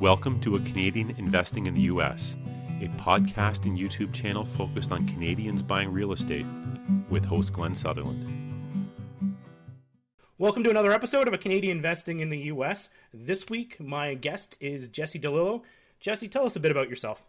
Welcome to A Canadian Investing in the U.S., a podcast and YouTube channel focused on Canadians buying real estate with host Glenn Sutherland. Welcome to another episode of A Canadian Investing in the U.S. This week, my guest is Jesse DiLillo. Jesse, tell us a bit about yourself.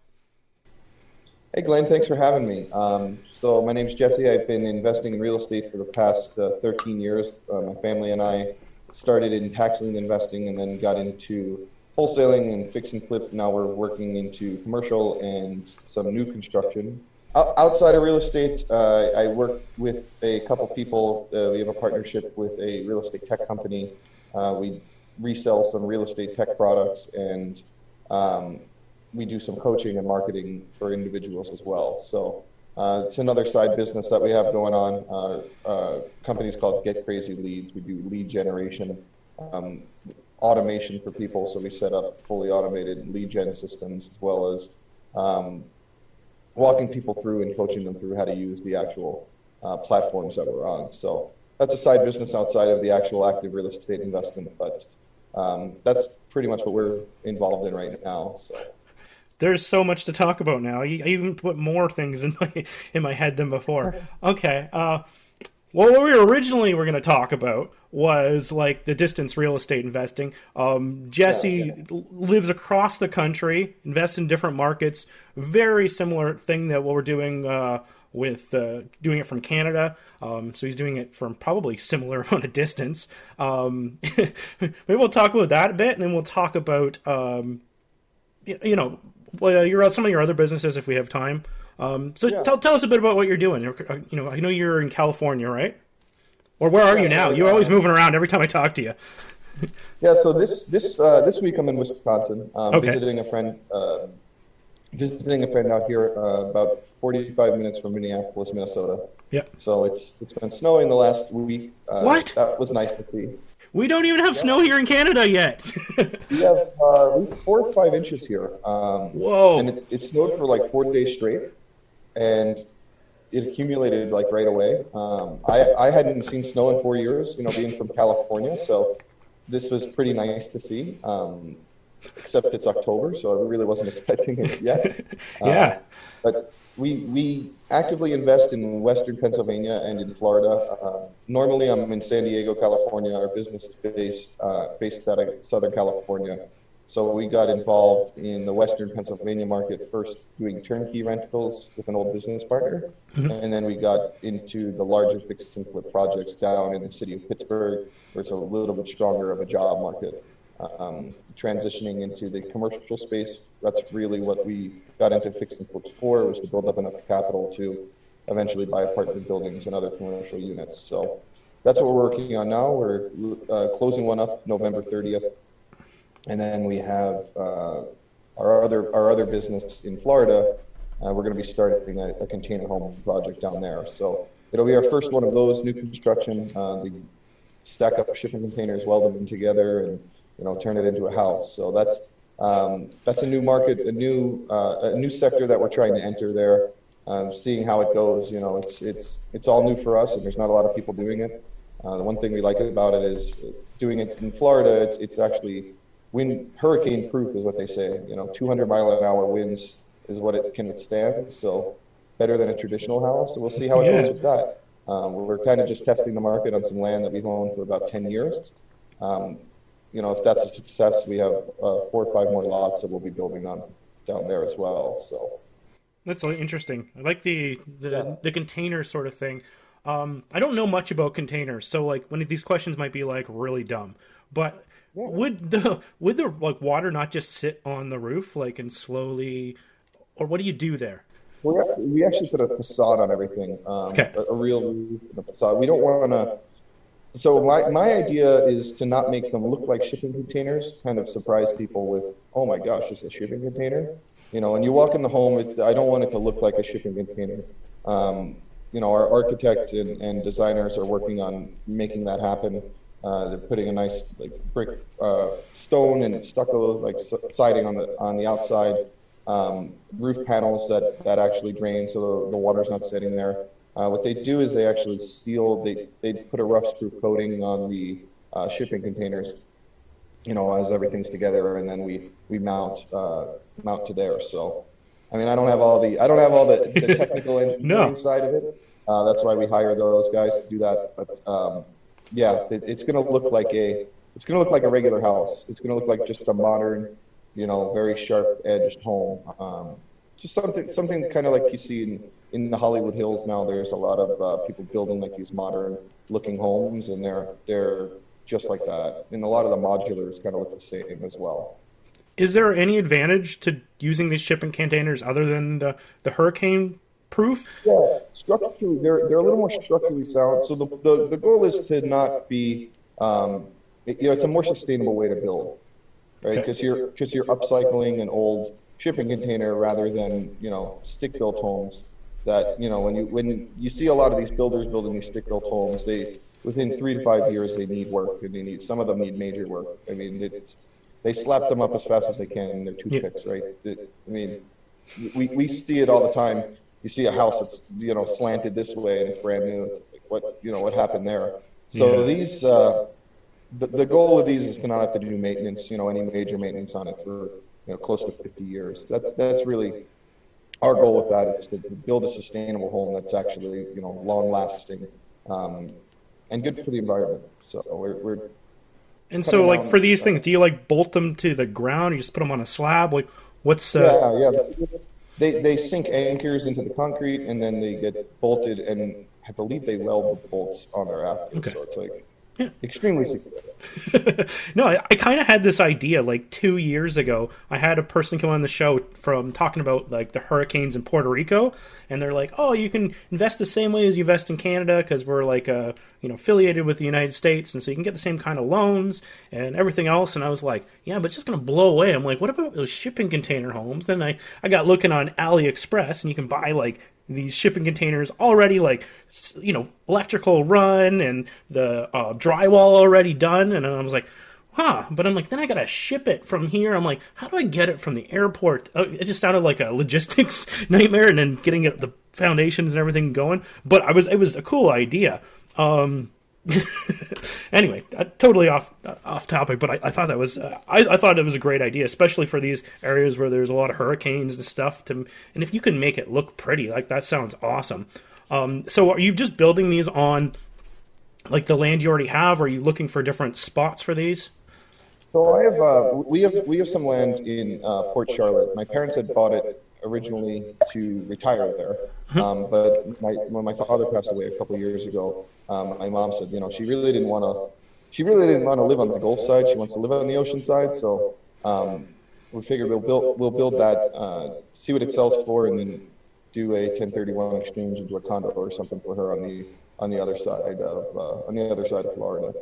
Hey, Glenn, thanks for having me. Um, so, my name is Jesse. I've been investing in real estate for the past uh, 13 years. Uh, my family and I started in tax lien investing and then got into wholesaling and fix and flip. Now we're working into commercial and some new construction. outside of real estate, uh, I work with a couple people. Uh, we have a partnership with a real estate tech company. Uh, we resell some real estate tech products and um, we do some coaching and marketing for individuals as well. So uh, it's another side business that we have going on. Uh, uh, company's called Get Crazy Leads. We do lead generation, um, automation for people. So we set up fully automated lead gen systems as well as um, walking people through and coaching them through how to use the actual uh, platforms that we're on. So that's a side business outside of the actual active real estate investment, but um, that's pretty much what we're involved in right now. So there's so much to talk about now. I even put more things in my in my head than before. Okay. Uh, well, what we originally were going to talk about was like the distance real estate investing. Um, Jesse yeah, yeah. lives across the country, invests in different markets. Very similar thing that what we're doing uh, with uh, doing it from Canada. Um, so he's doing it from probably similar amount of distance. Um, maybe we'll talk about that a bit, and then we'll talk about um, you know well, your some of your other businesses if we have time. Um, so yeah. tell tell us a bit about what you're doing. Uh, you know, I know you're in California, right? Or where are yeah, you now? So, you're uh, always moving around every time I talk to you. yeah. So this this uh, this week I'm in Wisconsin, um, okay. visiting a friend. Uh, visiting a friend out here, uh, about 45 minutes from Minneapolis, Minnesota. Yeah. So it's it's been snowing the last week. Uh, what? That was nice to see. We don't even have yeah. snow here in Canada yet. we have uh, four or five inches here. Um, Whoa! And it, it, snowed for like four days straight, and it accumulated like right away. Um, I I hadn't seen snow in four years, you know, being from California, so this was pretty nice to see. Um, except it's October, so I really wasn't expecting it yet. yeah. Uh, but we we actively invest in Western Pennsylvania and in Florida. Uh, normally, I'm in San Diego, California. Our business is based uh, based out of Southern California. So we got involved in the Western Pennsylvania market first, doing turnkey rentals with an old business partner, mm-hmm. and then we got into the larger fix and flip projects down in the city of Pittsburgh, where it's a little bit stronger of a job market um, transitioning into the commercial space. That's really what we got into fix and flips for, was to build up enough capital to eventually buy apartment buildings and other commercial units. So that's what we're working on now. We're uh, closing one up November 30th. And then we have uh, our other our other business in Florida. Uh, we're going to be starting a, a, container home project down there. So it'll be our first one of those new construction. Uh, the stack up shipping containers, weld them together, and you know, turn it into a house. So that's um, that's a new market, a new uh, a new sector that we're trying to enter there. Um, seeing how it goes, you know, it's it's it's all new for us, and there's not a lot of people doing it. Uh, the one thing we like about it is doing it in Florida. It's it's actually wind hurricane proof, is what they say. You know, 200 mile an hour winds is what it can withstand. So better than a traditional house. So we'll see how it yeah. goes with that. Um, we're kind of just testing the market on some land that we've owned for about 10 years. Um, you know, if that's a success, we have uh, four or five more lots that we'll be building on down there as well. So that's interesting. I like the the, yeah. the container sort of thing. Um, I don't know much about containers, so like when these questions might be like really dumb, but yeah. would the would the like water not just sit on the roof like and slowly, or what do you do there? we we actually put a facade on everything. Um, okay. A, a real roof and a facade. We don't want to so my, my idea is to not make them look like shipping containers, kind of surprise people with, oh my gosh, it's a shipping container. You know, and you walk in the home, it, I don't want it to look like a shipping container. Um, you know, our architect and, and designers are working on making that happen. Uh, they're putting a nice like brick uh, stone and stucco like siding on the on the outside, um, roof panels that that actually drain so the, the water's not sitting there. Uh, what they do is they actually seal, they, they put a rough screw coating on the uh, shipping containers you know, as everything's together, and then we we mount uh, mount to there. So, I mean, I don't have all the I don't have all the, the technical No. side of it. Uh, that's why we hire those guys to do that. But um, yeah, it, it's going to look like a it's going to look like a regular house. It's going to look like just a modern, you know, very sharp edged home. Um, just something something kind of like you see in in the Hollywood Hills now. There's a lot of uh, people building like these modern looking homes, and they're they're just like that. And a lot of the modulars kind of look the same as well. Is there any advantage to using these shipping containers other than the, the hurricane proof? Yeah, structurally, they're they're a little more structurally sound. So the the, the goal is to not be, um, it- you know, it's a more sustainable way to build, right? Okay. Because you're because you're upcycling an old shipping container rather than you know stick built homes. That you know when you when you see a lot of these builders building these stick built homes, they within three to five years they need work and they need some of them need major work. I mean, it's they slap them up as fast as they can. and They're toothpicks, right? I mean, we, we see it all the time. You see a house that's you know slanted this way and it's brand new. It's like what you know what happened there. So Yeah. these uh, the, the goal of these is to not have to do maintenance, you know, any major maintenance on it for you know close to 50 years. That's that's really our goal with that is to build a sustainable home that's actually you know long lasting um, and good for the environment. So we're, we're And so, like for these things, do you like bolt them to the ground? Or you just put them on a slab? Like, what's uh, yeah yeah they they sink anchors into the concrete and then they get bolted and I believe they weld the bolts on there after. Okay. So it's like Yeah. extremely secure. no, I, I kind of had this idea like two years ago. I had a person come on the show from talking about like the hurricanes in Puerto Rico, and they're like, "Oh, you can invest the same way as you invest in Canada because we're like uh you know affiliated with the United States, and so you can get the same kind of loans and everything else." And I was like, "Yeah, but it's just gonna blow away." I'm like, "What about those shipping container homes?" Then I I got looking on AliExpress, and you can buy like these shipping containers already like you know electrical run and the uh, drywall already done and i was like huh but i'm like then i gotta ship it from here. I'm like how do i get it from the airport? Uh, it just sounded like a logistics nightmare and then getting the foundations and everything going but i was it was a cool idea. Um anyway, uh, totally off uh, off topic, but I, I thought that was uh, I, I thought it was a great idea, especially for these areas where there's a lot of hurricanes and stuff. To and if you can make it look pretty, like that sounds awesome. Um, so are you just building these on like the land you already have? Or are you looking for different spots for these? So I have uh, we have we have some land in uh, Port Charlotte. My parents had bought it originally to retire there, um, but my, when my father passed away a couple years ago, um, my mom said, you know, she really didn't want to. She really didn't want to live on the Gulf side. She wants to live on the ocean side. So um, we figured we'll build we'll build that, uh, see what it sells for, and then do a 1031 exchange into a condo or something for her on the on the other side of uh, on the other side of Florida.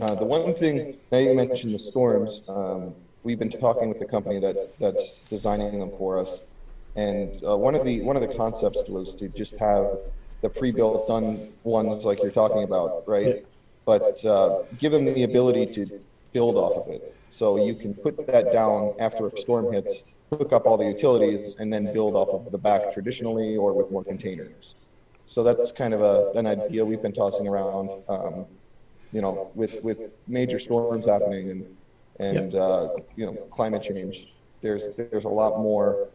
Uh, the one thing, now you mentioned the storms, um, we've been talking with the company that, that's designing them for us. And uh, one of the one of the concepts was to just have the pre-built done ones like you're talking about, right? But uh, give them the ability to build off of it. So you can put that down after a storm hits, hook up all the utilities, and then build off of the back traditionally or with more containers. So that's kind of a, an idea we've been tossing around. Um, you know, with with major storms happening and and uh, you know climate change, there's there's a lot more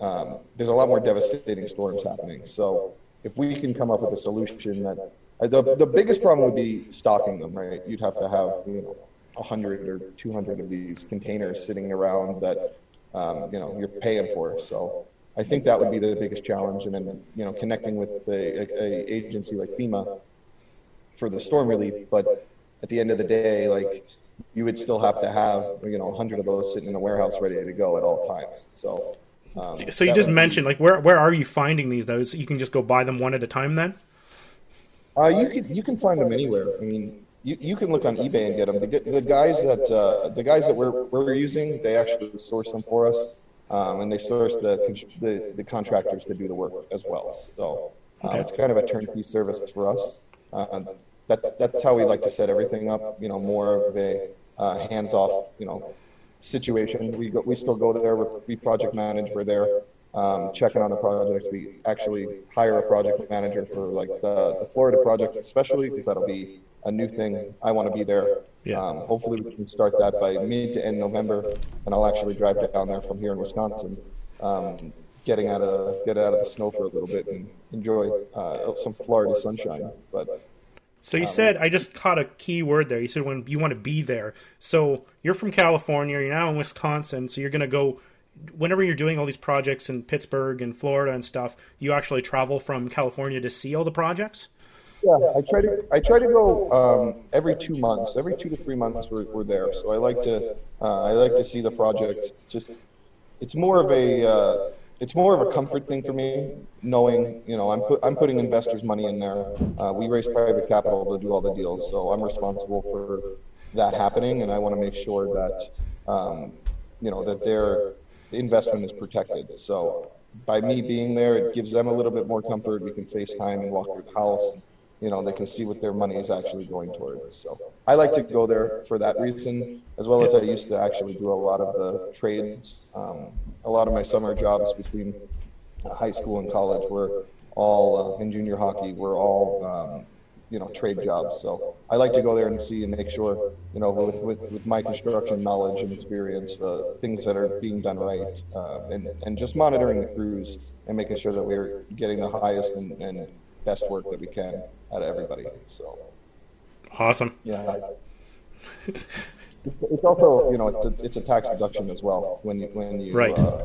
um, there's a lot more devastating storms happening. So if we can come up with a solution that uh, the the biggest problem would be stocking them, right? You'd have to have you know a hundred or two hundred of these containers sitting around that um, you know you're paying for. So I think that would be the biggest challenge, and then you know connecting with a, a, a agency like FEMA for the storm relief, but at the end of the day, like you would still have to have you know 100 of those sitting in a warehouse ready to go at all times. So, um, So you just would be- mentioned like where where are you finding these? Those you can just go buy them one at a time then. Uh, you can you can find them anywhere. I mean, you, you can look on eBay and get them. The, the guys that uh, the guys that we're we're using, they actually source them for us, um, and they source the, the the contractors to do the work as well. So um, Okay. it's kind of a turnkey service for us. Uh, that that's how we like to set everything up. You know, more of a uh, hands-off, you know, situation. We go, we still go there. We're, project manage. We're there um, checking on the projects. We actually hire a project manager for like the, the Florida project, especially because that'll be a new thing. I want to be there Yeah. Um, hopefully, we can start that by mid to end November, and I'll actually drive down there from here in Wisconsin, um, getting out of get out of the snow for a little bit and enjoy uh, some Florida sunshine. But So you said I just caught a key word there. You said when you want to be there. So you're from California. You're now in Wisconsin. So you're going to go whenever you're doing all these projects in Pittsburgh and Florida and stuff. You actually travel from California to see all the projects. Yeah, I try to I try to go um, every two months, every two to three months we're, we're there. So I like to uh, I like to see the project. Just it's more of a uh, it's more of a comfort thing for me, knowing you know I'm put, I'm putting investors' money in there. Uh, we raise private capital to do all the deals, so I'm responsible for that happening, and I want to make sure that um, you know that their investment is protected. So by me being there, it gives them a little bit more comfort. We can FaceTime and walk through the house you know, they can see what their money is actually going towards. So I like to go there for that reason, as well as I used to actually do a lot of the trades. Um, a lot of my summer jobs between high school and college were all uh, in junior hockey were all um, you know trade jobs. So I like to go there and see and make sure you know with with, with my construction knowledge and experience, uh, things that are being done right, uh, and and just monitoring the crews and making sure that we're getting the highest and, and best work that we can out of everybody. So Awesome. yeah. I, it's also, you know, it's a, it's a tax deduction as well when you when you Right. uh,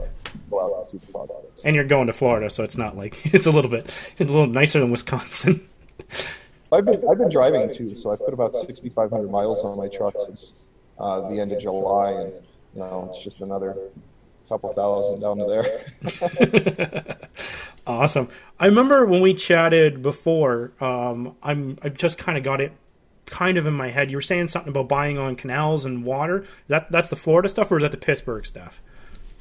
go out to see the projects. And you're going to Florida, so it's not like it's a little bit it's a little nicer than Wisconsin. I've been I've been driving too, so I put about 6,500 miles on my truck since uh, the end of July, and you know, it's just another couple thousand down to there. Awesome. I remember when we chatted before. Um, I'm I just kind of got it kind of in my head. You were saying something about buying on canals and water. That that's the Florida stuff, or is that the Pittsburgh stuff?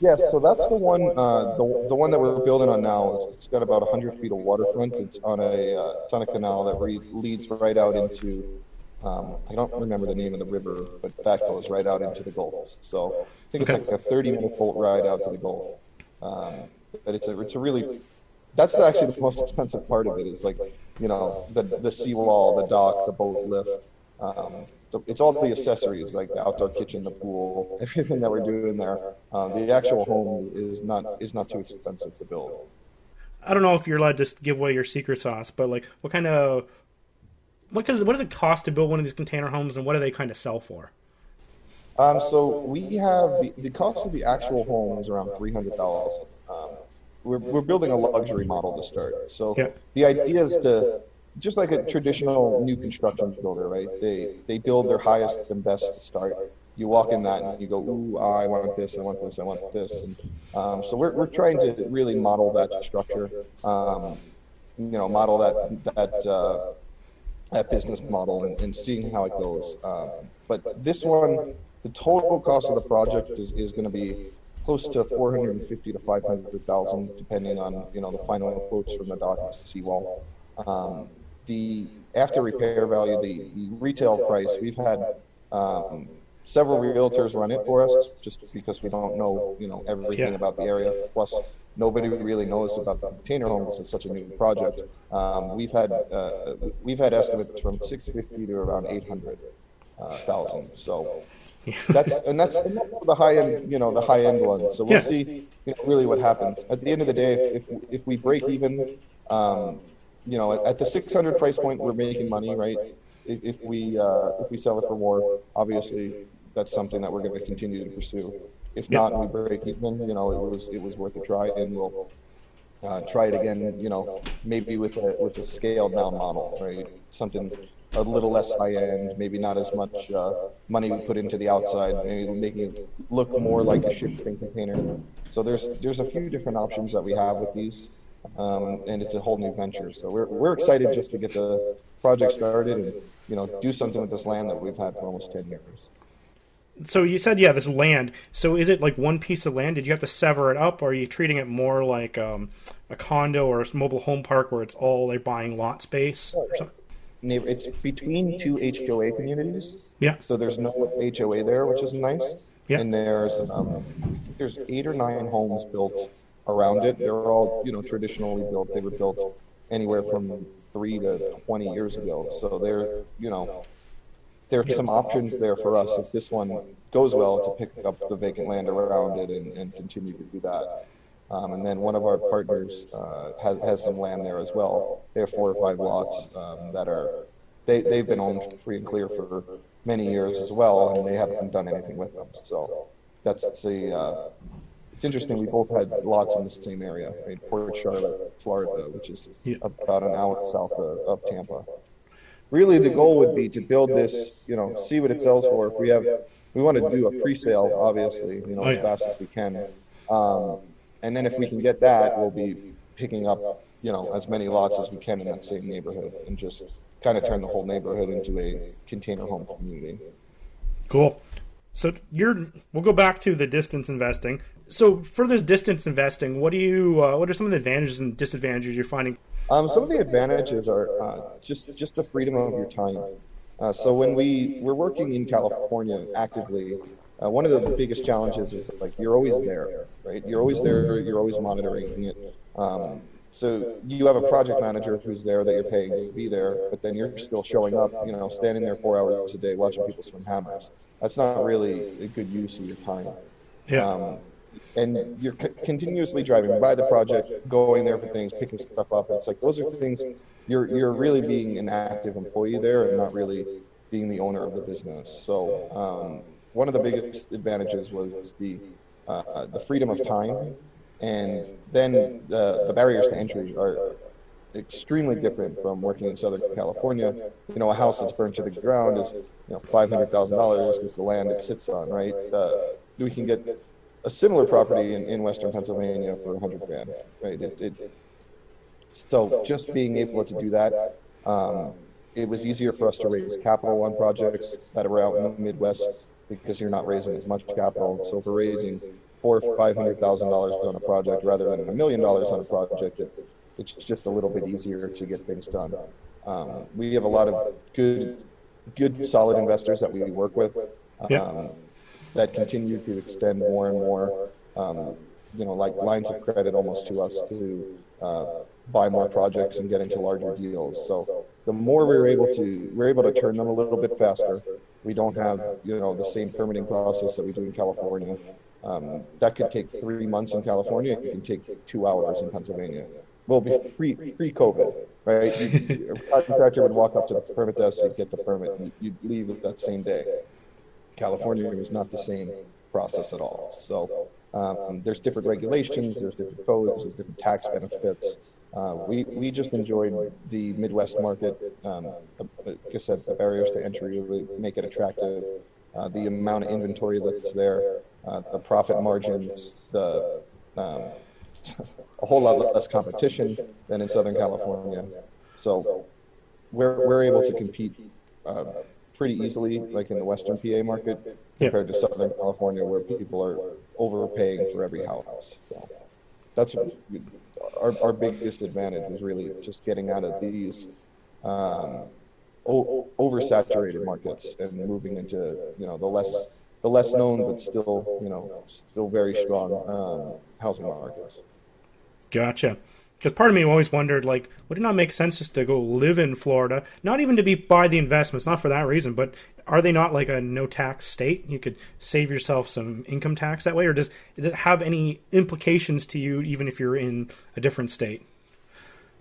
Yeah, so that's the one. Uh, the, the one that we're building on now. It's got about 100 feet of waterfront. It's on a uh, it's on a canal that re- leads right out into. Um, I don't remember the name of the river, but that goes right out into the Gulf. So I think Okay. it's like a 30 minute boat ride out to the Gulf. Um, but it's a it's a really that's actually the most expensive part of it is like you know the the seawall, the dock, the boat lift. Um, it's all the accessories like the outdoor kitchen, the pool, everything that we're doing there. Um, the actual home is not is not too expensive to build. I don't know if you're allowed to give away your secret sauce, but like, what kind of what does what does it cost to build one of these container homes, and what do they kind of sell for? Um, so we have the, the cost of the actual home is around three hundred thousand. Um, we're we're building a luxury model to start. So Yeah. the idea is to just like a traditional new construction builder, right? They they build their highest and best to start. You walk in that and you go, ooh, I want this, I want this, I want this. And um, so we're we're trying to really model that structure. Um, you know, model that that. Uh, that business model and, and seeing how it goes. Um, but this one, the total cost of the project is, is going to be close to 450 to 500,000, depending on you know the final quotes from the dock and seawall. Um, the after repair value, the, the retail price, we've had um, several realtors run it for us just because we don't know you know everything Yeah. about the area. Plus, nobody really knows about the container homes. It's such a new project. Um, we've had uh, we've had estimates from 650 to around 800 uh, thousand. So that's and that's, and that's the high end, you know, the high end one. So we'll Yeah. see, you know, really what happens. At the end of the day, if if, if we break even, um, you know, at, at the 600 price point, we're making money, right? If, if we uh, if we sell it for more, obviously that's something that we're going to continue to pursue. If Yeah. not, we break even, you know, it was it was worth a try, and we'll uh, try it again. You know, maybe with a with a scaled down model, right? Something a little less high end, maybe not as much uh, money we put into the outside, maybe making it look more like a shipping container. So there's there's a few different options that we have with these, um, and it's a whole new venture. So we're we're excited just to get the project started and you know do something with this land that we've had for almost ten years. So you said yeah, this land. So is it like one piece of land? Did you have to sever it up, or are you treating it more like um, a condo or a mobile home park where it's all like buying lot space? Or something? It's between two HOA communities. Yeah. So there's no HOA there, which is nice. Yeah. And there's um, there's eight or nine homes built around it. They're all you know traditionally built. They were built anywhere from three to twenty years ago. So they're you know there are some options there for us if this one goes well to pick up the vacant land around it and, and continue to do that. Um, and then one of our partners uh, has, has some land there as well. They have four or five lots um, that are they they've been owned free and clear for many years as well, and they haven't done anything with them. So that's the uh, it's interesting. We both had lots in the same area, right? Port Charlotte, Florida, which is about an hour south of, of Tampa. Really, the goal would be to build this, you know, see what it sells for. If we have, we want to do a pre-sale, obviously, you know, Oh, as fast as we can. Um, and then if we can get that, we'll be picking up, you know, as many lots as we can in that same neighborhood and just kind of turn the whole neighborhood into a container home community. Cool. So you're. We'll go back to the distance investing. So for this distance investing, what do you? Uh, what are some of the advantages and disadvantages you're finding? Um, some of the advantages are uh, just just the freedom of your time. Uh, so when we we're working in California actively, uh, one of the biggest challenges is like you're always there, right? You're always there. You're always monitoring it. Um, so you have a project manager who's there that you're paying to be there, but then you're still showing up, you know, standing there four hours a day watching people swing hammers. That's not really a good use of your time. Yeah. Um, and you're c- continuously driving by the project, going there for things, picking stuff up. It's like those are things you're you're really being an active employee there and not really being the owner of the business. So um, one of the biggest advantages was the uh, the freedom of time, and then the the barriers to entry are extremely different from working in Southern California. You know, a house that's burned to the ground is you know five hundred thousand dollars is the land it sits on, right? Uh, we can get a similar property in, in Western Pennsylvania for a hundred grand, right? It, it, so just being able to do that, um, it was easier for us to raise capital on projects that are out in the Midwest because you're not raising as much capital. So if we're raising four or five hundred thousand dollars on a project rather than a million dollars on a project, it, it's just a little bit easier to get things done. Um, we have a lot of good, good, solid investors that we work with. Yeah. Um, that continue to extend more and more, um, you know, like lines of credit almost to us to uh, buy more projects and get into larger deals. So the more we're able to, we're able to turn them a little bit faster. We don't have, you know, the same permitting process that we do in California. Um, that could take three months in California. It can take two hours in Pennsylvania. Well, pre pre COVID, right? A contractor would walk up to the permit desk, you'd get the permit, and you'd leave that same day. California was not the same process at all. So um, there's different regulations, there's different codes, there's different tax benefits. Uh, we, we just enjoyed the Midwest market. Um, like I said, the barriers to entry really make it attractive. Uh, the amount of inventory that's there, uh, the profit margins, the um, a whole lot less competition than in Southern California. So we're, we're able to compete uh, pretty easily, like in the Western PA market, Yeah. compared to Southern California, where people are overpaying for every house. So that's our, our biggest advantage was really just getting out of these um, o- oversaturated markets and moving into you know the less the less known but still you know still very strong um, housing markets. Gotcha. Because part of me always wondered, like, would it not make sense just to go live in Florida? Not even to be by the investments, not for that reason, but are they not like a no tax state? You could save yourself some income tax that way, or does, does it have any implications to you even if you're in a different state?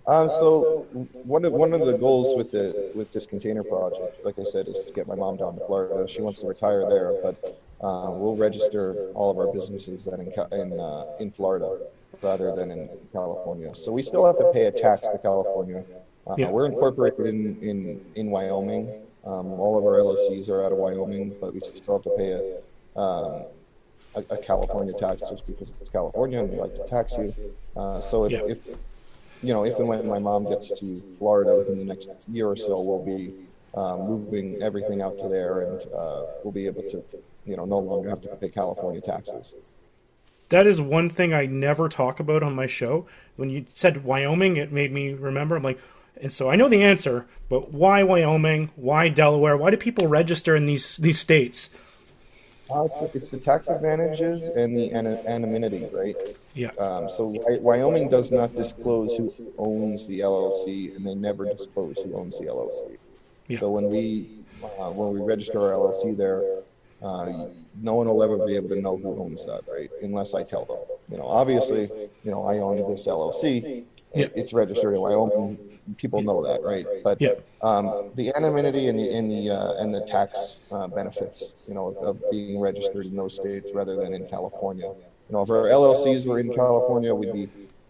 Um, so one of one of the goals with the with this container project, like I said, is to get my mom down to Florida. She wants to retire there, but uh, we'll register all of our businesses then in in uh, in Florida rather than in California. So we still have to pay a tax to California. Uh, Yeah. We're incorporated in in in Wyoming. Um, all of our LLCs are out of Wyoming, but we still have to pay a um, a, a California tax just because it's California and we like to tax you. Uh, so if, Yeah. if you know, if and when my mom gets to Florida within the next year or so, we'll be um, moving everything out to there, and uh, we'll be able to, you know, no longer have to pay California taxes. That is one thing I never talk about on my show. When you said Wyoming, it made me remember. I'm like, and so I know the answer, but why Wyoming? Why Delaware? Why do people register in these these states? Uh, it's the tax advantages and the anonymity, right? Yeah. Um, so Wyoming does not disclose who owns the LLC, and they never disclose who owns the LLC. Yeah. So when we uh, when we register our LLC there, uh, no one will ever be able to know who owns that, right? Unless I tell them. You know, obviously, you know, I own this LLC. Yeah. It's registered in Wyoming. People know that, right? But Yeah. um, the anonymity and the and the uh, and the tax uh, benefits, you know, of being registered in those states rather than in California. You know, if our LLCs were in California, we'd be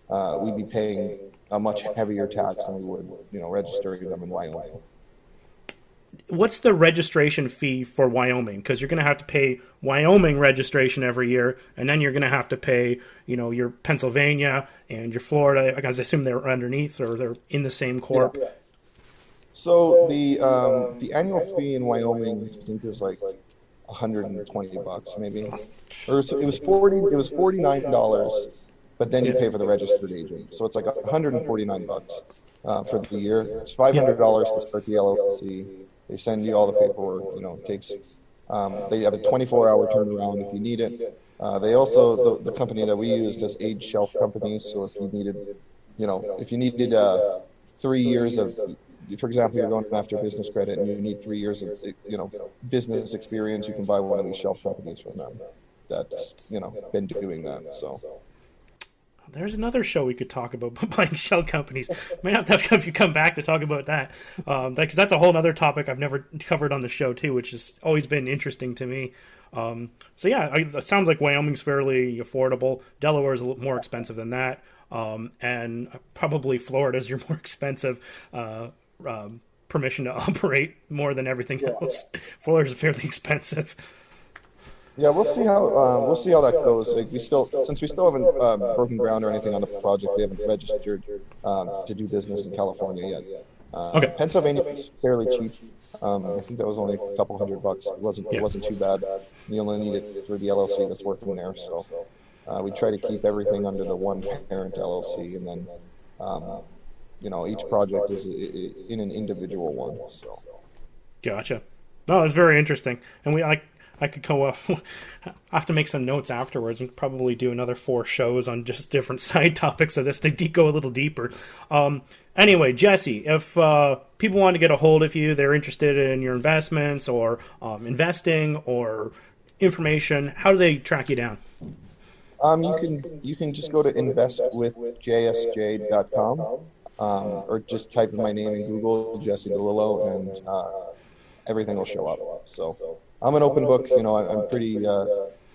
uh, we'd be paying a much heavier tax than we would, you know, registering them in Wyoming. What's the registration fee for Wyoming? Because you're going to have to pay Wyoming registration every year, and then you're going to have to pay, you know, your Pennsylvania and your Florida. Because I assume they're underneath or they're in the same corp. So the um, the annual fee in Wyoming, I think, is like 120 bucks, maybe, or it was, it was 40. It was 49 dollars, but then you pay for the registered agent, so it's like 149 bucks uh, for the year. It's 500 dollars to start the LLC. They send you all the paperwork. You know, it takes. Um, they have a 24-hour turnaround if you need it. Uh, they also the, the company that we use does age shelf companies. So if you needed, you know, if you needed uh, three years of for example, you're going after business credit and you need three years of, you know, business experience, you can buy one of these shelf companies from them that's, you know, been doing that. So. There's another show we could talk about buying shell companies. Might have to have if you come back to talk about that, because um, that's a whole other topic I've never covered on the show too, which has always been interesting to me. Um, so yeah, I, it sounds like Wyoming's fairly affordable. Delaware's a little more expensive than that, um, and probably Florida's your more expensive. Uh, um, permission to operate more than everything Yeah. else. Florida's fairly expensive. Yeah, we'll see how uh, we'll see how that goes. Like we still, since we still haven't um, broken ground or anything on the project, we haven't registered um, to do business in California yet. Uh, Okay. Pennsylvania is fairly cheap. Um, I think that was only a couple hundred bucks. It wasn't Yeah. it wasn't too bad. You only need it through the LLC that's working there. So uh, we try to keep everything under the one parent LLC, and then um, you know each project is in an individual one. So. Gotcha. No, it's very interesting, and we I I could go off. I have to make some notes afterwards and probably do another four shows on just different side topics of this to de- go a little deeper. Um, anyway, Jesse, if uh, people want to get a hold of you, they're interested in your investments or um, investing or information, how do they track you down? Um, you can you can just go to investwithjsj.com um, or just type in my name in Google, Jesse DiLillo, and uh, everything will show up. So I'm an open book. You know, I, I'm pretty uh,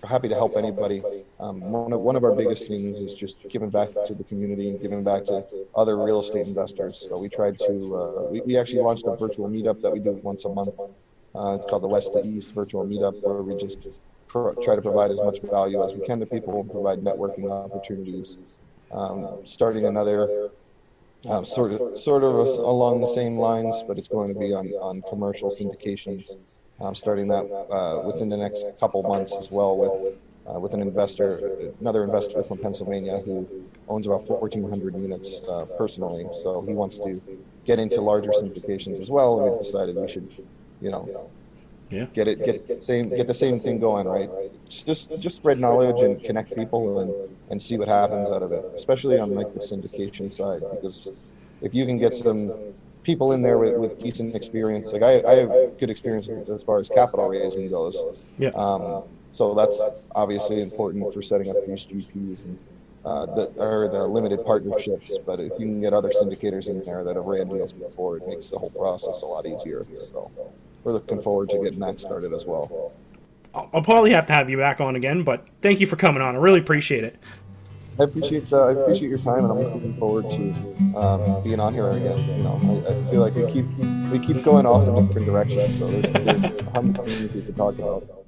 happy to help anybody. Um, one of one of our biggest things is just giving back to the community and giving back to other real estate investors. So we tried to uh, we, we actually launched a virtual meetup that we do once a month. Uh, it's called the West to East Virtual Meetup, where we just pro- try to provide as much value as we can to people and provide networking opportunities. Um, starting another um, sort of sort of along the same lines, but it's going to be on, on commercial syndications. Um, starting that uh, within the next couple months as well with uh, with an investor, another investor from Pennsylvania who owns about 1,400 units uh, personally. So he wants to get into larger syndications as well, and we decided we should, you know, Yeah. get it get the same get the same thing going right just just spread knowledge and connect people and and see what happens out of it especially on like the syndication side because if you can get some people in there with, with decent experience like I, I have good experience as far as capital raising goes Yeah. um, so that's obviously important for setting up these GPs and uh, the, or the limited partnerships. But if you can get other syndicators in there that have ran deals before, it makes the whole process a lot easier. So we're looking forward to getting that started as well. I'll, I'll probably have to have you back on again, but thank you for coming on. I really appreciate it. I appreciate uh, I appreciate your time, and I'm looking forward to um, being on here again. You know, I, I feel like we keep we keep going off in different directions, so there's, there's a hundred things we could talk about.